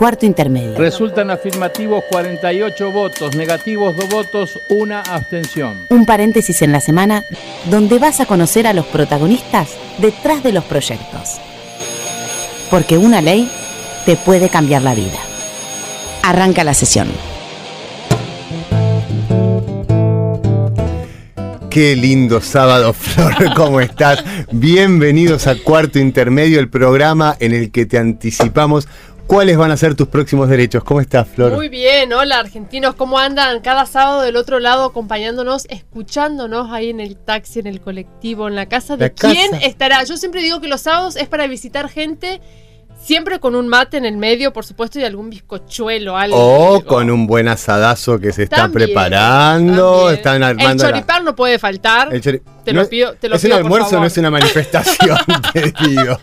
Cuarto Intermedio. Resultan afirmativos 48 votos, negativos 2 votos, una abstención. Un paréntesis en la semana donde vas a conocer a los protagonistas detrás de los proyectos. Porque una ley te puede cambiar la vida. Arranca la sesión. Qué lindo sábado, Flor, ¿cómo estás? Bienvenidos a Cuarto Intermedio, el programa en el que te anticipamos cuáles van a ser tus próximos derechos. ¿Cómo estás, Flor? Muy bien, hola argentinos, ¿cómo andan? Cada sábado del otro lado acompañándonos, escuchándonos ahí en el taxi, en el colectivo, en la casa de La casa. quién estará. Yo siempre digo que los sábados es para visitar gente. Siempre con un mate en el medio, por supuesto, y algún bizcochuelo, algo. O con un buen asadazo que se está También, preparando, también. están El armando la- choripán no puede faltar. el chori- Te lo pido- te lo es un pido, por almuerzo, favor. no es una manifestación, te digo.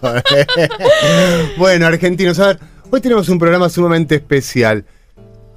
bueno, argentinos, a ver, hoy tenemos un programa sumamente especial.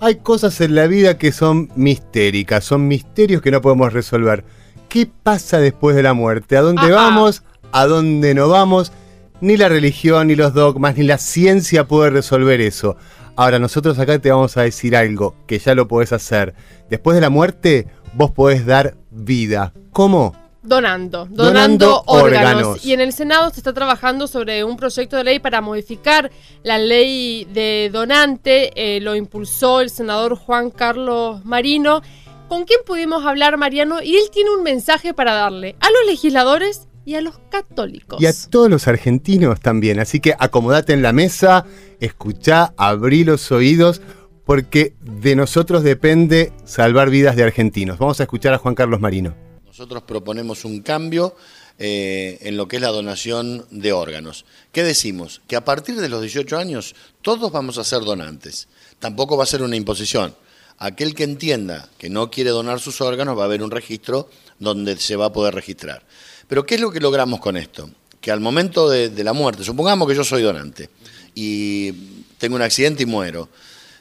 Hay cosas en la vida que son mistéricas, son misterios que no podemos resolver. ¿Qué pasa después de la muerte? ¿A dónde Ajá. vamos? ¿A dónde no vamos? Ni la religión, ni los dogmas, ni la ciencia puede resolver eso. Ahora, nosotros acá te vamos a decir algo, que ya lo podés hacer. Después de la muerte, vos podés dar vida. ¿Cómo? Donando, Donando donando, órganos. órganos. Y en el Senado se está trabajando sobre un proyecto de ley para modificar la ley de donante. eh, lo impulsó el senador Juan Carlos Marino. ¿Con quién pudimos hablar, Mariano? Y él tiene un mensaje para darle a los legisladores y a los católicos. Y a todos los argentinos también. Así que acomodate en la mesa, escuchá, abrí los oídos, porque de nosotros depende salvar vidas de argentinos. Vamos a escuchar a Juan Carlos Marino. Nosotros proponemos un cambio eh, en lo que es la donación de órganos. ¿Qué decimos? Que a partir de los 18 años todos vamos a ser donantes. Tampoco va a ser una imposición. Aquel que entienda que no quiere donar sus órganos va a haber un registro donde se va a poder registrar. Pero ¿qué es lo que logramos con esto? Que al momento de, de la muerte, supongamos que yo soy donante y tengo un accidente y muero,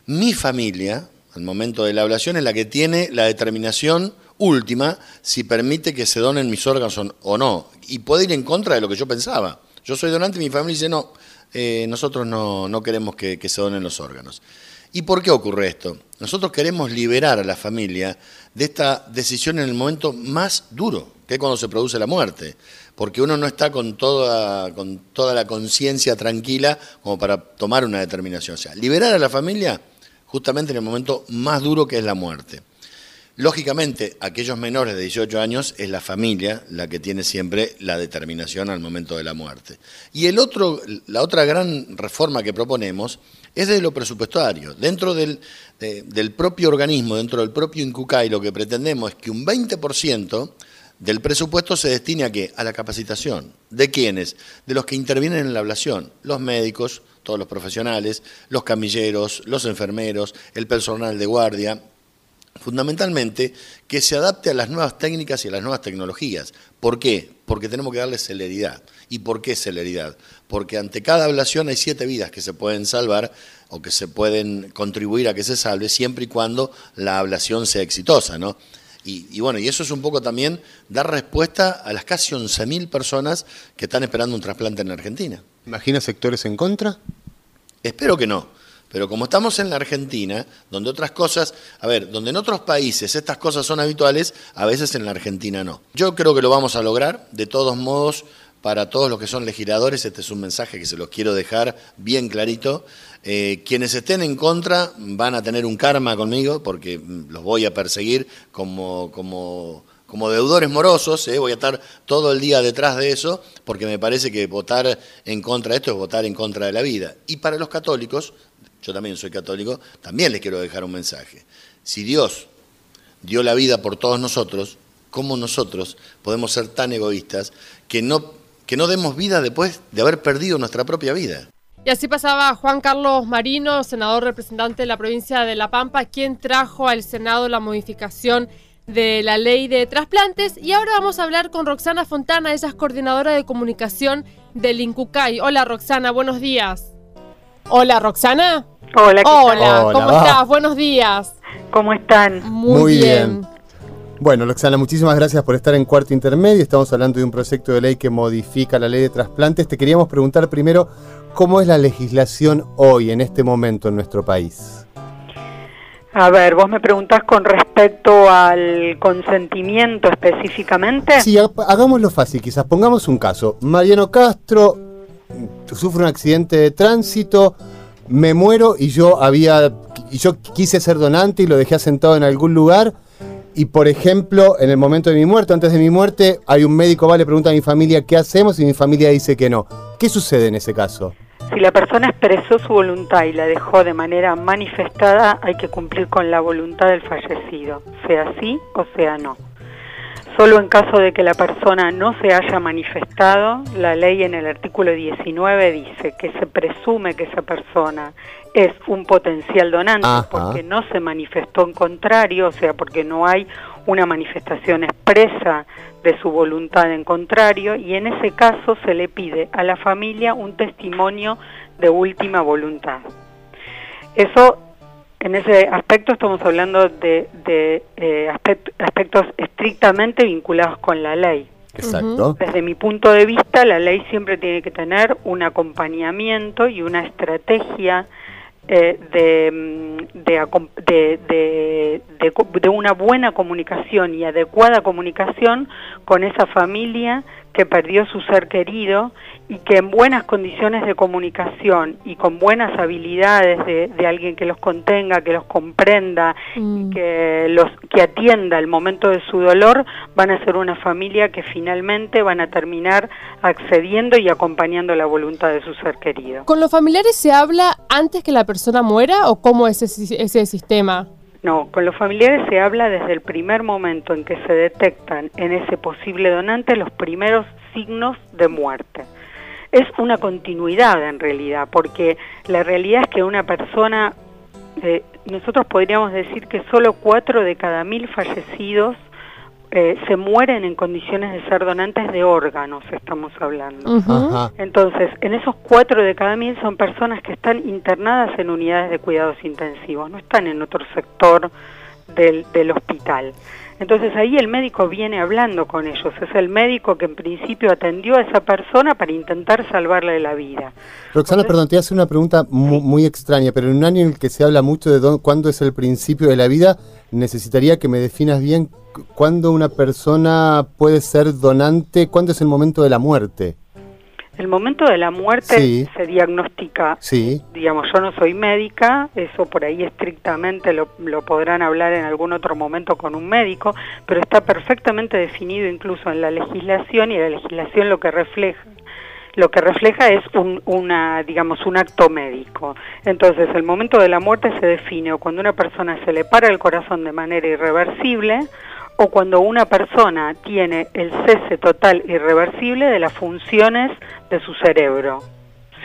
mi familia, al momento de la ablación, es la que tiene la determinación última si permite que se donen mis órganos o- no. Y puede ir en contra de lo que yo pensaba. Yo soy donante y mi familia dice, no, eh, nosotros no, no queremos que, que se donen los órganos. ¿Y por qué ocurre esto? Nosotros queremos liberar a la familia de esta decisión en el momento más duro, que es cuando se produce la muerte, porque uno no está con toda, con toda la conciencia tranquila como para tomar una determinación. O sea, liberar a la familia justamente en el momento más duro que es la muerte. Lógicamente, aquellos menores de 18 años es la familia la que tiene siempre la determinación al momento de la muerte. Y el otro, la otra gran reforma que proponemos es de lo presupuestario. Dentro del, de- del propio organismo, dentro del propio INCUCAI, lo que pretendemos es que un 20% del presupuesto se destine a qué? A la capacitación. ¿De quiénes? De los que intervienen en la ablación. Los médicos, todos los profesionales, los camilleros, los enfermeros, el personal de guardia, fundamentalmente que se adapte a las nuevas técnicas y a las nuevas tecnologías. ¿Por qué? Porque tenemos que darle celeridad. ¿Y por qué celeridad? Porque ante cada ablación hay siete vidas que se pueden salvar o que se pueden contribuir a que se salve siempre y cuando la ablación sea exitosa, ¿no? Y, y bueno, y eso es un poco también dar respuesta a las casi 11.000 personas que están esperando un trasplante en Argentina. ¿Imagina sectores en contra? Espero que no. Pero como estamos en la Argentina, donde otras cosas, a ver, donde en otros países estas cosas son habituales, a veces en la Argentina no. Yo creo que lo vamos a lograr. De todos modos, para todos los que son legisladores, este es un mensaje que se los quiero dejar bien clarito. Eh, quienes estén en contra van a tener un karma conmigo, porque mm, los voy a perseguir como, como, como deudores morosos, ¿eh? voy a estar todo el día detrás de eso, porque me parece que votar en contra de esto es votar en contra de la vida. Y para los católicos, yo también soy católico, también les quiero dejar un mensaje. Si Dios dio la vida por todos nosotros, ¿cómo nosotros podemos ser tan egoístas que no, que no demos vida después de haber perdido nuestra propia vida? Y así pasaba Juan Carlos Marino, senador representante de la provincia de La Pampa, quien trajo al Senado la modificación de la ley de trasplantes. Y ahora vamos a hablar con Roxana Fontana, ella es coordinadora de comunicación del INCUCAI. Hola Roxana, buenos días. Hola Roxana. Hola. Hola, Hola, ¿cómo va. estás? Buenos días. ¿Cómo están? Muy, Muy bien. bien. Bueno, Roxana, muchísimas gracias por estar en Cuarto Intermedio. Estamos hablando de un proyecto de ley que modifica la ley de trasplantes. Te queríamos preguntar primero, cómo es la legislación hoy, en este momento, en nuestro país. A ver, vos me preguntás con respecto al consentimiento específicamente. Sí, hagámoslo fácil, quizás pongamos un caso. Mariano Castro sufre un accidente de tránsito, me muero y yo había y yo quise ser donante y lo dejé asentado en algún lugar y por ejemplo, en el momento de mi muerte, antes de mi muerte, hay un médico va le pregunta a mi familia qué hacemos y mi familia dice que no. ¿Qué sucede en ese caso? Si la persona expresó su voluntad y la dejó de manera manifestada, hay que cumplir con la voluntad del fallecido, sea sí o sea no. Solo en caso de que la persona no se haya manifestado, la ley en el artículo 19 dice que se presume que esa persona es un potencial donante porque no se manifestó en contrario, o sea, porque no hay una manifestación expresa de su voluntad en contrario y en ese caso se le pide a la familia un testimonio de última voluntad. Eso, en ese aspecto estamos hablando de, eh, aspectos estrictamente vinculados con la ley. Exacto. Desde mi punto de vista, la ley siempre tiene que tener un acompañamiento y una estrategia eh, mm, de, de, de, una buena comunicación y adecuada comunicación con esa familia que perdió su ser querido y que en buenas condiciones de comunicación y con buenas habilidades de, alguien que los contenga, que los comprenda y mm. que los que atienda el momento de su dolor, van a ser una familia que finalmente van a terminar accediendo y acompañando la voluntad de su ser querido. ¿Con los familiares se habla antes que la persona muera o cómo es ese, ese sistema? No, con los familiares se habla desde el primer momento en que se detectan en ese posible donante los primeros signos de muerte. Es una continuidad en realidad, porque la realidad es que una persona, eh, nosotros podríamos decir que solo cuatro de cada mil fallecidos eh, se mueren en condiciones de ser donantes de órganos, estamos hablando. Entonces, en esos cuatro de cada mil son personas que están internadas en unidades de cuidados intensivos, no están en otro sector del, del hospital. Entonces ahí el médico viene hablando con ellos, es el médico que en principio atendió a esa persona para intentar salvarle la vida. Roxana, perdón, te hace una pregunta muy, extraña, pero en un año en el que se habla mucho de cuándo es el principio de la vida, necesitaría que me definas bien cuándo una persona puede ser donante, cuándo es el momento de la muerte. El momento de la muerte se diagnostica, sí. digamos, yo no soy médica, eso por ahí estrictamente lo, lo, podrán hablar en algún otro momento con un médico, pero está perfectamente definido incluso en la legislación y la legislación lo que refleja lo que refleja es un, una, digamos, un acto médico. Entonces, el momento de la muerte se define o cuando una persona se le para el corazón de manera irreversible o cuando una persona tiene el cese total irreversible de las funciones de su cerebro.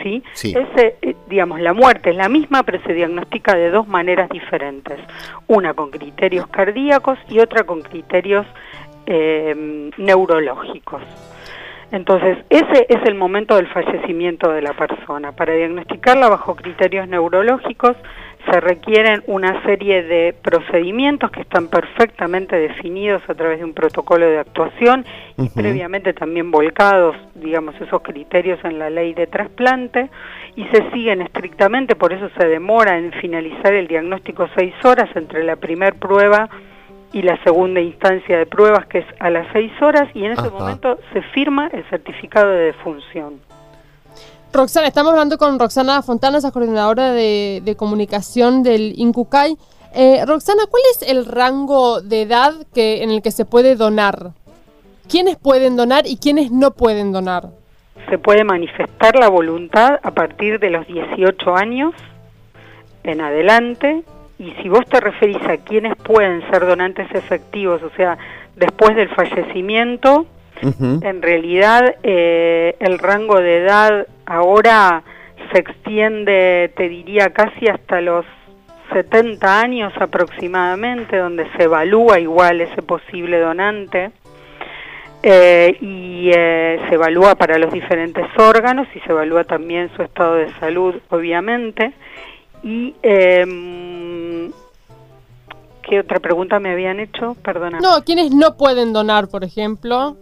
¿sí? Ese, eh, digamos, la muerte es la misma, pero se diagnostica de dos maneras diferentes. Una con criterios cardíacos y otra con criterios eh, neurológicos. Entonces, ese es el momento del fallecimiento de la persona. Para diagnosticarla bajo criterios neurológicos se requieren una serie de procedimientos que están perfectamente definidos a través de un protocolo de actuación y previamente también volcados, digamos, esos criterios en la ley de trasplante y se siguen estrictamente, por eso se demora en finalizar el diagnóstico seis horas entre la primer prueba y la segunda instancia de pruebas que es a las seis horas y en ese momento se firma el certificado de defunción. Roxana, estamos hablando con Roxana Fontana, esa coordinadora de, comunicación del INCUCAI. Eh, Roxana, ¿cuál es el rango de edad que, en el que se puede donar? ¿Quiénes pueden donar y quiénes no pueden donar? Se puede manifestar la voluntad a partir de los 18 años en adelante y si vos te referís a quiénes pueden ser donantes efectivos, o sea, después del fallecimiento, en realidad eh, el rango de edad ahora se extiende, te diría, casi hasta los 70 años aproximadamente, donde se evalúa igual ese posible donante. Eh, y eh, se evalúa para los diferentes órganos y se evalúa también su estado de salud, obviamente. Y em, ¿qué otra pregunta me habían hecho? Perdona. No, ¿quiénes no pueden donar, por ejemplo?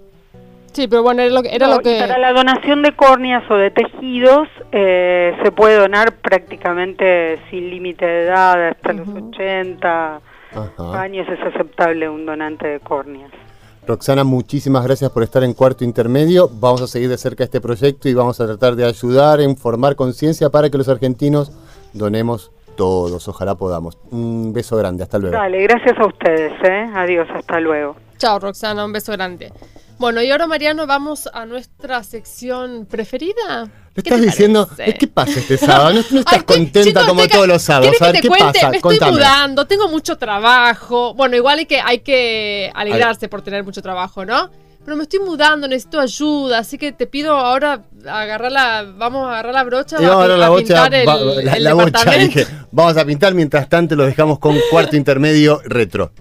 Sí, pero bueno, era lo, que- era No, lo y que... Para la donación de córneas o de tejidos eh, se puede donar prácticamente sin límite de edad, hasta los 80 Ajá. años es aceptable un donante de córneas. Roxana, muchísimas gracias por estar en Cuarto Intermedio. Vamos a seguir de cerca este proyecto y vamos a tratar de ayudar en formar conciencia para que los argentinos donemos todos. Ojalá podamos. Un beso grande, hasta luego. Dale, gracias a ustedes, ¿eh? Adiós, hasta luego. Chao, Roxana, un beso grande. Bueno, y ahora, Mariano, vamos a nuestra sección preferida. ¿Le ¿Qué estás diciendo? parece? ¿Qué pasa este sábado? ¿No, no estás Ay, contenta chicos, como todos los sábados? ¿Querés A ver, ¿qué cuente? pasa? Me estoy Contame. mudando, tengo mucho trabajo. Bueno, igual hay que, hay que alegrarse por tener mucho trabajo, ¿no? Pero me estoy mudando, necesito ayuda, así que te pido ahora agarrar la, vamos a agarrar la brocha vamos a agarrar la bocha, pintar el, va- la, el la bocha, dije. Vamos a pintar, mientras tanto lo dejamos con Cuarto Intermedio Retro.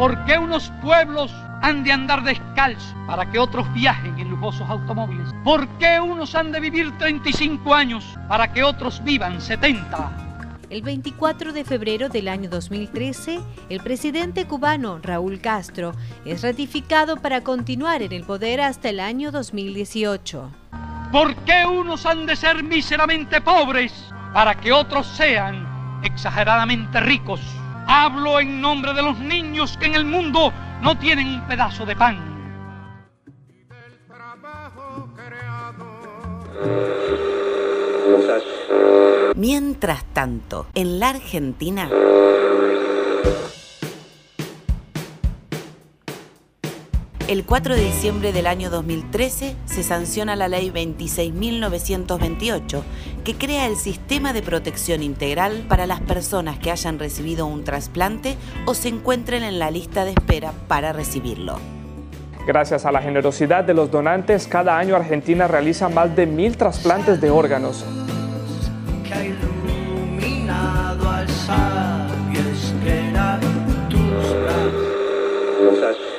¿Por qué unos pueblos han de andar descalzos para que otros viajen en lujosos automóviles? ¿Por qué unos han de vivir 35 años para que otros vivan 70? El 24 de febrero del año 2013, el presidente cubano Raúl Castro es ratificado para continuar en el poder hasta el año 2018. ¿Por qué unos han de ser míseramente pobres para que otros sean exageradamente ricos? Hablo en nombre de los niños que en el mundo no tienen un pedazo de pan. Mientras tanto, en la Argentina... El 4 de diciembre del año 2013 se sanciona la Ley 26.928, que crea el Sistema de Protección Integral para las personas que hayan recibido un trasplante o se encuentren en la lista de espera para recibirlo. Gracias a la generosidad de los donantes, cada año Argentina realiza más de mil trasplantes de órganos. que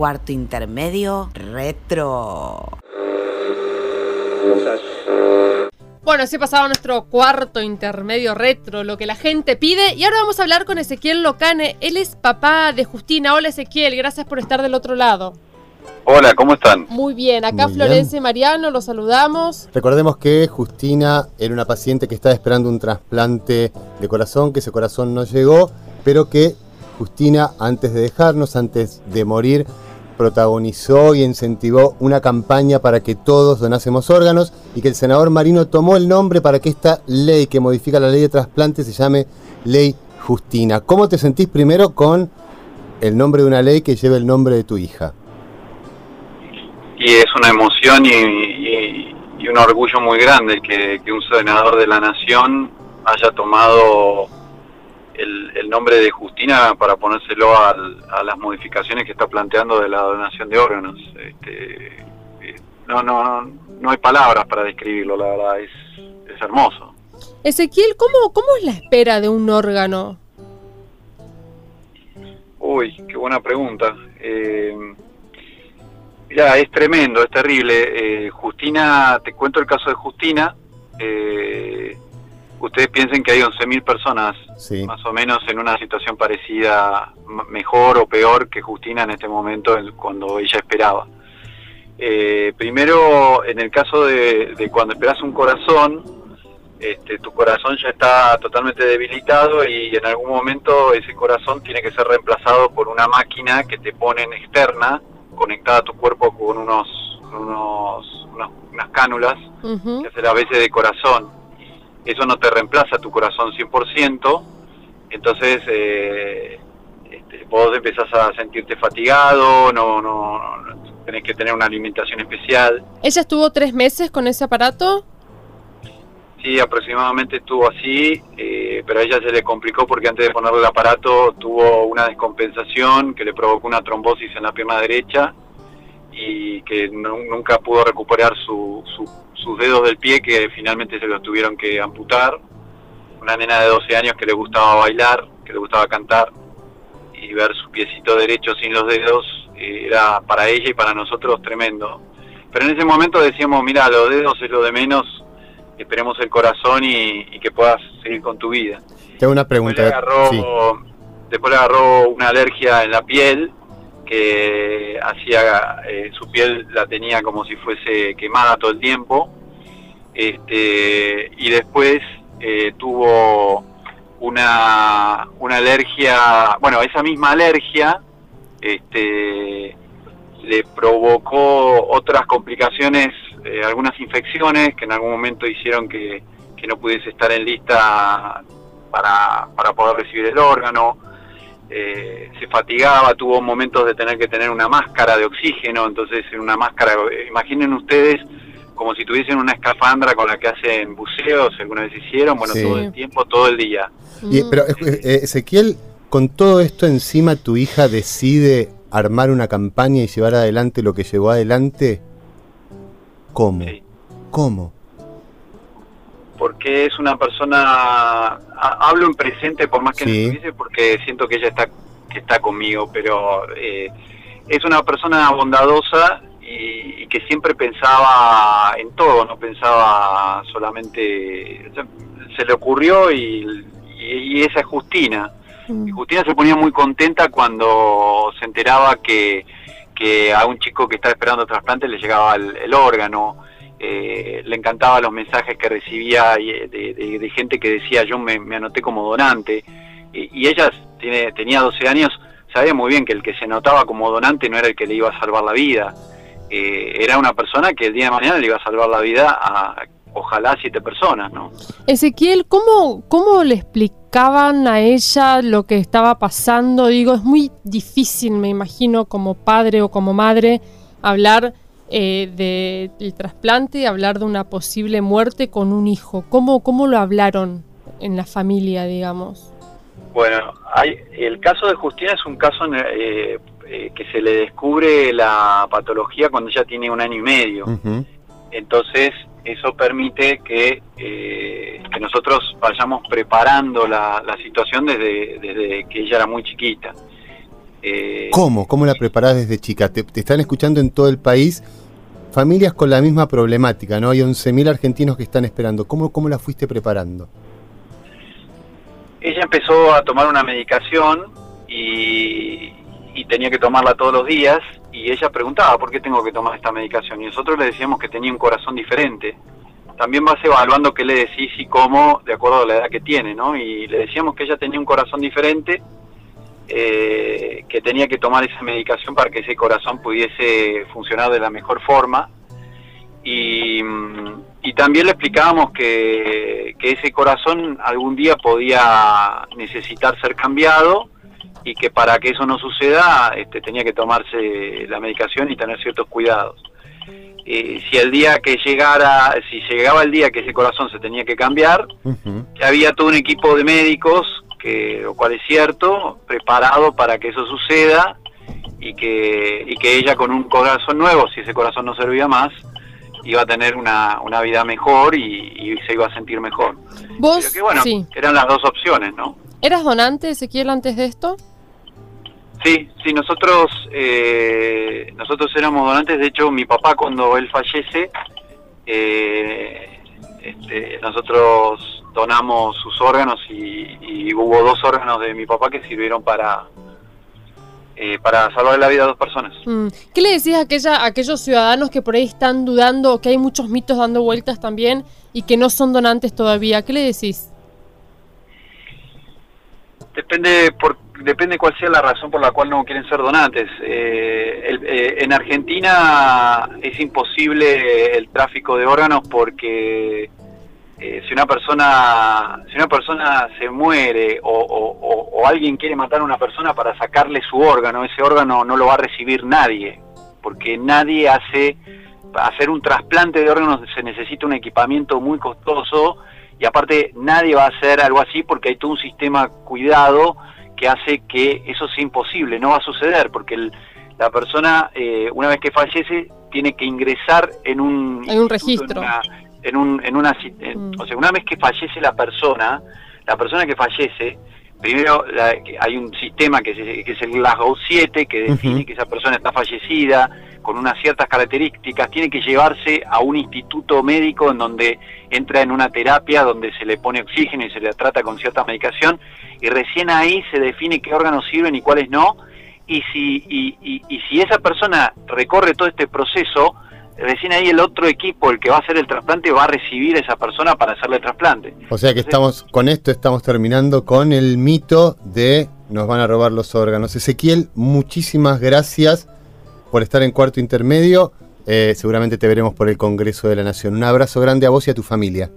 Cuarto intermedio, retro. Bueno, así pasaba nuestro cuarto intermedio retro, lo que la gente pide. Y ahora vamos a hablar con Ezequiel Locane. Él es papá de Justina. Hola Ezequiel, gracias por estar del otro lado. Hola, ¿cómo están? Muy bien, acá Muy bien. Florencia y Mariano, los saludamos. Recordemos que Justina era una paciente que estaba esperando un trasplante de corazón, que ese corazón no llegó, pero que Justina, antes de dejarnos, antes de morir, protagonizó y incentivó una campaña para que todos donásemos órganos y que el senador Marino tomó el nombre para que esta ley que modifica la ley de trasplante se llame Ley Justina. ¿Cómo te sentís primero con el nombre de una ley que lleve el nombre de tu hija? Y es una emoción y, y- un orgullo muy grande que un senador de la nación haya tomado el, el nombre de Justina para ponérselo al- a las modificaciones que está planteando de la donación de órganos. Este, eh, no, no, no hay palabras para describirlo, la verdad, es, es hermoso. Ezequiel, ¿cómo, ¿cómo es la espera de un órgano? Uy, qué buena pregunta. Eh, mira, es tremendo, es terrible. Eh, Justina, te cuento el caso de Justina. Eh, ustedes piensen que hay 11.000 personas Sí. más o menos en una situación parecida, mejor o peor que Justina en este momento en- cuando ella esperaba. Eh, primero, en el caso de, de cuando esperas un corazón, este, tu corazón ya está totalmente debilitado y en algún momento ese corazón tiene que ser reemplazado por una máquina que te ponen externa, conectada a tu cuerpo con unos, unos, unos- unas cánulas que hace la veces de corazón. Eso no te reemplaza tu corazón 100%, entonces eh, este, vos empezás a sentirte fatigado, no, no, no- tenés que tener una alimentación especial. ¿Ella estuvo tres meses con ese aparato? Sí, aproximadamente estuvo así, eh, pero a ella se le complicó porque antes de ponerle el aparato tuvo una descompensación que le provocó una trombosis en la pierna derecha y que nu- nunca pudo recuperar su- su- sus dedos del pie que finalmente se los tuvieron que amputar. Una nena de 12 años que le gustaba bailar, que le gustaba cantar y ver su piecito derecho sin los dedos eh, era para ella y para nosotros tremendo. Pero en ese momento decíamos, mira, los dedos es lo de menos, esperemos el corazón y, y que puedas seguir con tu vida. Te hago una Después le pregunta. agarró, Sí. después le agarró una alergia en la piel que hacía eh, su piel la tenía como si fuese quemada todo el tiempo. Este, y después eh, tuvo una, una alergia bueno esa misma alergia este, le provocó otras complicaciones eh, algunas infecciones que en algún momento hicieron que, que no pudiese estar en lista para, para poder recibir el órgano eh, se fatigaba, tuvo momentos de tener que tener una máscara de oxígeno, entonces en una máscara, imaginen ustedes como si tuviesen una escafandra con la que hacen buceos, alguna vez hicieron, bueno, Sí. todo el tiempo, todo el día. Y- pero eh, eh, Ezequiel, con todo esto encima, tu hija decide armar una campaña y llevar adelante lo que llevó adelante. ¿Cómo? ¿Cómo? Porque es una persona, ha- hablo en presente por más que Sí. no estuviese, porque siento que ella está, que está conmigo, pero eh, es una persona bondadosa y, y que siempre pensaba en todo, no pensaba solamente, se le ocurrió y, y- y esa es Justina. Y Justina se ponía muy contenta cuando se enteraba que, que a un chico que estaba esperando trasplante le llegaba el, el órgano. Eh, le encantaban los mensajes que recibía eh, de, de- gente que decía yo me, anoté como donante. Y, y ella tiene, tenía 12 años, sabía muy bien que el que se anotaba como donante no era el que le iba a salvar la vida. Eh, era una persona que el día de mañana le iba a salvar la vida a ojalá siete personas, ¿no? Ezequiel, ¿cómo, ¿cómo le explicaban a ella lo que estaba pasando? Digo, es muy difícil, me imagino, como padre o como madre, hablar eh, de- del trasplante, hablar de una posible muerte con un hijo. ¿Cómo, cómo lo hablaron en la familia, digamos? Bueno, hay, el caso de Justina es un caso en, eh, eh, que se le descubre la patología cuando ella tiene un año y medio. Entonces, eso permite que, eh, que nosotros vayamos preparando la, la situación desde, desde que ella era muy chiquita. Eh, ¿Cómo? ¿Cómo la preparás desde chica? Te, te están escuchando en todo el país familias con la misma problemática, ¿no? Hay 11.000 argentinos que están esperando. ¿Cómo, ¿Cómo la fuiste preparando? ella empezó a tomar una medicación y, y tenía que tomarla todos los días y ella preguntaba por qué tengo que tomar esta medicación y nosotros le decíamos que tenía un corazón diferente. También vas evaluando qué le decís y cómo de acuerdo a la edad que tiene, ¿no? Y le decíamos que ella tenía un corazón diferente, eh, que tenía que tomar esa medicación para que ese corazón pudiese funcionar de la mejor forma y, mm, y también le explicábamos que, que ese corazón algún día podía necesitar ser cambiado y que para que eso no suceda este, tenía que tomarse la medicación y tener ciertos cuidados. Eh, si el día que llegara, si llegaba el día que ese corazón se tenía que cambiar, había todo un equipo de médicos, que lo cual es cierto, preparado para que eso suceda y que, y que ella con un corazón nuevo, si ese corazón no servía más, iba a tener una, una vida mejor y, y se iba a sentir mejor. Vos, Pero que bueno, sí. eran las dos opciones, ¿no? ¿Eras donante, Ezequiel, antes de esto? Sí, sí, nosotros eh, nosotros éramos donantes. De hecho, mi papá cuando él fallece, eh, este, nosotros donamos sus órganos y, y hubo dos órganos de mi papá que sirvieron para eh, para salvar la vida a dos personas. Mm. ¿Qué le decís a, aquella, a aquellos ciudadanos que por ahí están dudando, que hay muchos mitos dando vueltas también y que no son donantes todavía? ¿Qué le decís? Depende por depende cuál sea la razón por la cual no quieren ser donantes. Eh, el- eh, en Argentina es imposible el tráfico de órganos porque eh, si una persona si una persona se muere o, o- o- o alguien quiere matar a una persona para sacarle su órgano, ese órgano no lo va a recibir nadie, porque nadie hace hacer un trasplante de órganos se necesita un equipamiento muy costoso y aparte nadie va a hacer algo así porque hay todo un sistema cuidado que hace que eso sea imposible, no va a suceder porque el- la persona eh, una vez que fallece tiene que ingresar en un Hay un registro. en una, en un- en una en- o sea una vez que fallece la persona la persona que fallece primero la- hay un sistema que, se- que es el Glasgow 7 que define que esa persona está fallecida con unas ciertas características, tiene que llevarse a un instituto médico en donde entra en una terapia donde se le pone oxígeno y se le trata con cierta medicación y recién ahí se define qué órganos sirven y cuáles no y si, y, y- y si esa persona recorre todo este proceso, recién ahí el otro equipo, el que va a hacer el trasplante, va a recibir a esa persona para hacerle el trasplante. O sea que estamos, con esto estamos terminando con el mito de nos van a robar los órganos. Ezequiel, muchísimas gracias por estar en cuarto intermedio. Eh, seguramente te veremos por el Congreso de la Nación. Un abrazo grande a vos y a tu familia.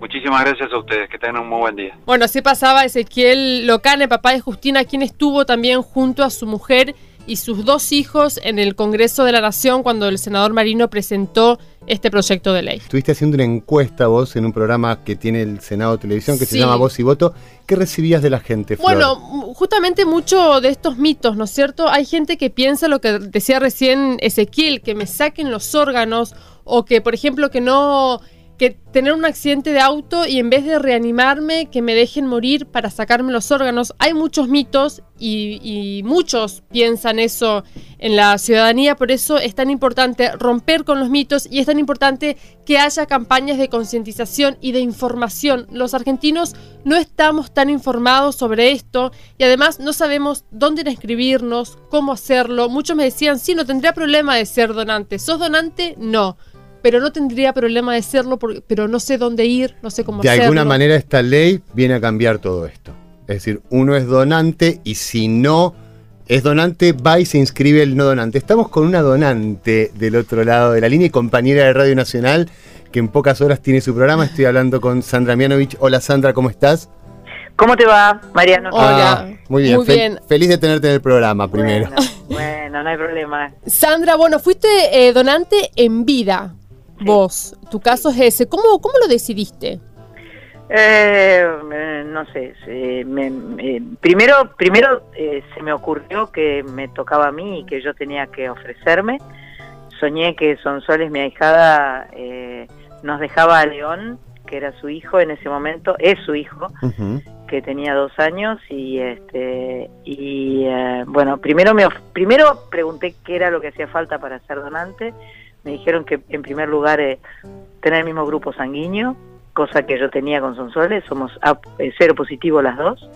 Muchísimas gracias a ustedes, que tengan un muy buen día. Bueno, así pasaba Ezequiel Locane, papá de Justina, quien estuvo también junto a su mujer y sus dos hijos en el Congreso de la Nación cuando el senador Marino presentó este proyecto de ley. Estuviste haciendo una encuesta vos en un programa que tiene el Senado de Televisión que se llama Voz y Voto. ¿Qué recibías de la gente, Flor? Bueno, justamente mucho de estos mitos, ¿no es cierto? Hay gente que piensa lo que decía recién Ezequiel, que me saquen los órganos o que, por ejemplo, que no que tener un accidente de auto y en vez de reanimarme, que me dejen morir para sacarme los órganos. Hay muchos mitos y, muchos piensan eso en la ciudadanía, por eso es tan importante romper con los mitos y es tan importante que haya campañas de concientización y de información. Los argentinos no estamos tan informados sobre esto y además no sabemos dónde inscribirnos, cómo hacerlo. Muchos me decían, sí, no tendría problema de ser donante. ¿Sos donante? No. Pero no tendría problema de serlo, porque- pero no sé dónde ir, no sé cómo de hacerlo. alguna manera esta ley viene a cambiar todo esto. Es decir, uno es donante y si no es donante, va y se inscribe el no donante. Estamos con una donante del otro lado de la línea y compañera de Radio Nacional que en pocas horas tiene su programa. Estoy hablando con Sandra Mianovich. Hola Sandra, ¿cómo estás? ¿Cómo te va, Mariano? Ah, muy bien. Muy Fel- bien. Feliz de tenerte en el programa primero. Bueno, no hay problema. Sandra, bueno, fuiste eh, donante en vida. Vos, tu caso es ese. ¿Cómo, cómo lo decidiste? Eh, eh, no sé, se- me- me- primero, primero eh, se me ocurrió que me tocaba a mí y que yo tenía que ofrecerme. Soñé que Sonsoles, mi ahijada, eh, nos dejaba a León, que era su hijo en ese momento, es su hijo, que tenía dos años y este y eh, bueno primero me of- primero pregunté qué era lo que hacía falta para ser donante me dijeron que en primer lugar eh, tener el mismo grupo sanguíneo cosa que yo tenía con Sonsoles somos A- eh, cero positivo las dos.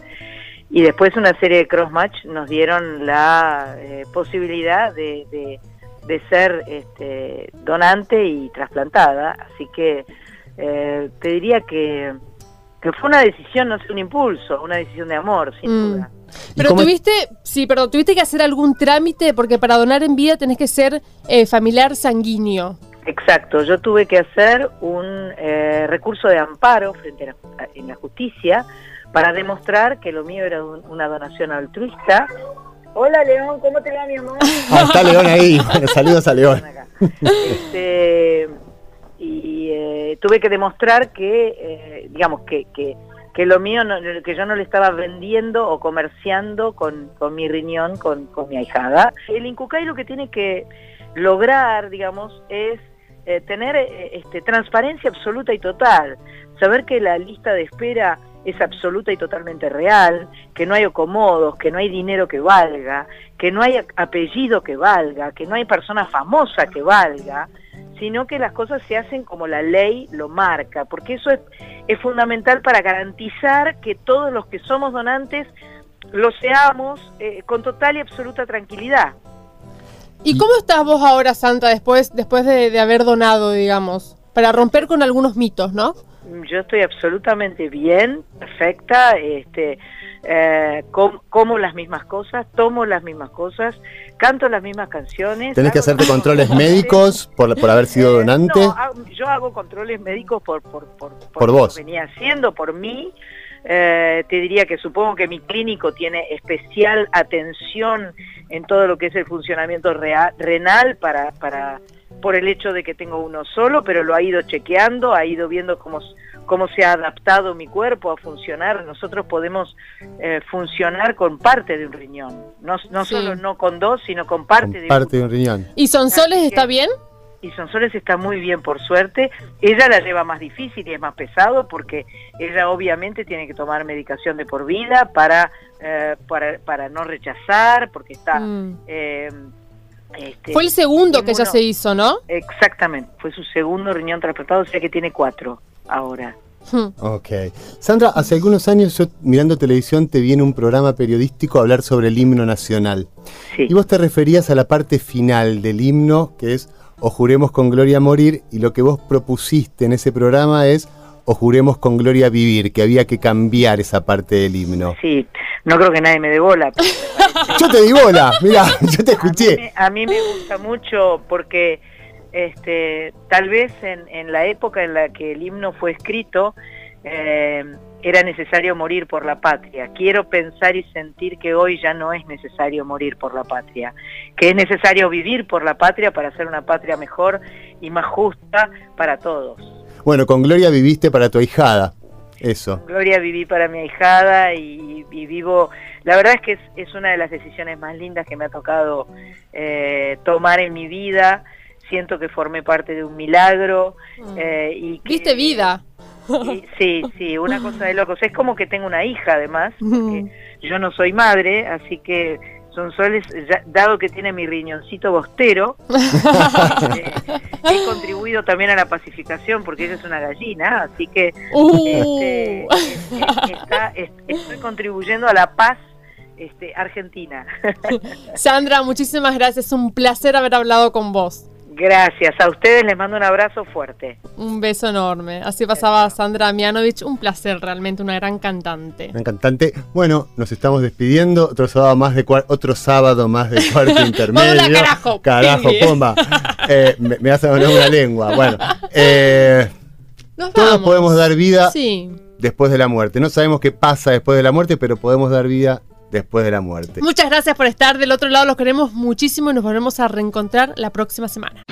Y después una serie de cross match nos dieron la eh, posibilidad de, de, de ser este, donante y trasplantada. Así que eh, te diría que que fue una decisión, no sé, un impulso, una decisión de amor, sin Mm. duda. Pero tuviste, sí, perdón, tuviste que hacer algún trámite porque para donar en vida tenés que ser eh, familiar sanguíneo. Exacto, yo tuve que hacer un eh, recurso de amparo frente a la, en la justicia para demostrar que lo mío era un- una donación altruista. Hola León, ¿cómo te va mi amor? Ah, está León ahí. Bueno, saludos a León. Este, y eh, tuve que demostrar que, eh, digamos, que, que, que lo mío, no- que yo no le estaba vendiendo o comerciando con, con mi riñón, con, con mi ahijada. El Incucay lo que tiene que lograr, digamos, es eh, tener este, transparencia absoluta y total, saber que la lista de espera es absoluta y totalmente real, que no hay acomodos, que no hay dinero que valga, que no hay apellido que valga, que no hay persona famosa que valga, sino que las cosas se hacen como la ley lo marca, porque eso es, es fundamental para garantizar que todos los que somos donantes lo seamos eh, con total y absoluta tranquilidad. ¿Y cómo estás vos ahora, Santa, después, después de, de haber donado, digamos? Para romper con algunos mitos, ¿no? Yo estoy absolutamente bien, perfecta, este, eh, com- como las mismas cosas, tomo las mismas cosas, canto las mismas canciones. ¿Tenés que hacerte controles médicos por, por haber sido donante? No, hago- yo hago controles médicos por, por, por, Por vos. venía haciendo, por mí. Eh, te diría que supongo que mi clínico tiene especial atención en todo lo que es el funcionamiento renal para, para por el hecho de que tengo uno solo, pero lo ha ido chequeando, ha ido viendo cómo, cómo se ha adaptado mi cuerpo a funcionar. Nosotros podemos eh, funcionar con parte de un riñón, no, no Sí. solo no con dos, sino con parte de Parte de un riñón. ¿Y Sonsoles está bien? y Sonsoles está muy bien por suerte. Ella la lleva más difícil y es más pesado porque ella obviamente tiene que tomar medicación de por vida para eh, para, para no rechazar, porque está... Mm. eh, este, Fue el segundo que ya se hizo, ¿no? Exactamente, fue su segundo riñón trasplantado, o sea que tiene cuatro ahora. Hmm. Ok. Sandra, hace algunos años yo mirando televisión te vi en un programa periodístico a hablar sobre el himno nacional. Sí. Y vos te referías a la parte final del himno, que es O juremos con gloria morir, y lo que vos propusiste en ese programa es O juremos con gloria vivir, que había que cambiar esa parte del himno. Sí, no creo que nadie me dé bola. Yo te di bola, mira, yo te a, mí, escuché. me- a mí me gusta mucho porque este, tal vez en, en la época en la que el himno fue escrito eh, era necesario morir por la patria. Quiero pensar y sentir que hoy ya no es necesario morir por la patria, que es necesario vivir por la patria para hacer una patria mejor y más justa para todos. Bueno, con gloria viviste para tu ahijada. Eso. Gloria viví para mi ahijada y, y vivo, la verdad es que es, es una de las decisiones más lindas que me ha tocado eh, tomar en mi vida. Siento que formé parte de un milagro eh, y que, Viste vida. y- sí, sí, una cosa de locos. Es como que tengo una hija además, porque yo no soy madre, así que Sonsoles, ya- dado que tiene mi riñoncito bostero, eh, he contribuido también a la pacificación porque ella es una gallina, así que Uh. este, eh, está- es- estoy contribuyendo a la paz este, argentina. Sandra, muchísimas gracias. Un placer haber hablado con vos. Gracias a ustedes, les mando un abrazo fuerte. Un beso enorme. Así pasaba Sandra Mianovich. Un placer, realmente, una gran cantante. Gran cantante. Bueno, nos estamos despidiendo. Otro sábado más de otro sábado más de cuarto intermedio. Vámonos, carajo, Carajo, Pili. pomba. Eh, me, me hace doler una lengua. Bueno, eh, Nos todos vamos. podemos dar vida Sí. después de la muerte. No sabemos qué pasa después de la muerte, pero podemos dar vida después de la muerte. Muchas gracias por estar del otro lado. Los queremos muchísimo y nos volvemos a reencontrar la próxima semana.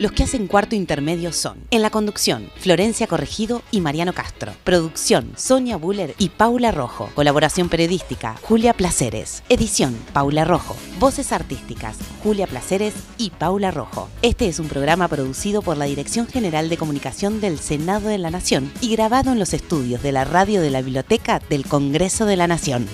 Los que hacen cuarto intermedio son, en la conducción, Florencia Corregido y Mariano Castro. Producción, Sonia Buller y Paula Rojo. Colaboración periodística, Julia Placeres. Edición, Paula Rojo. Voces artísticas, Julia Placeres y Paula Rojo. Este es un programa producido por la Dirección General de Comunicación del Senado de la Nación y grabado en los estudios de la radio de la Biblioteca del Congreso de la Nación.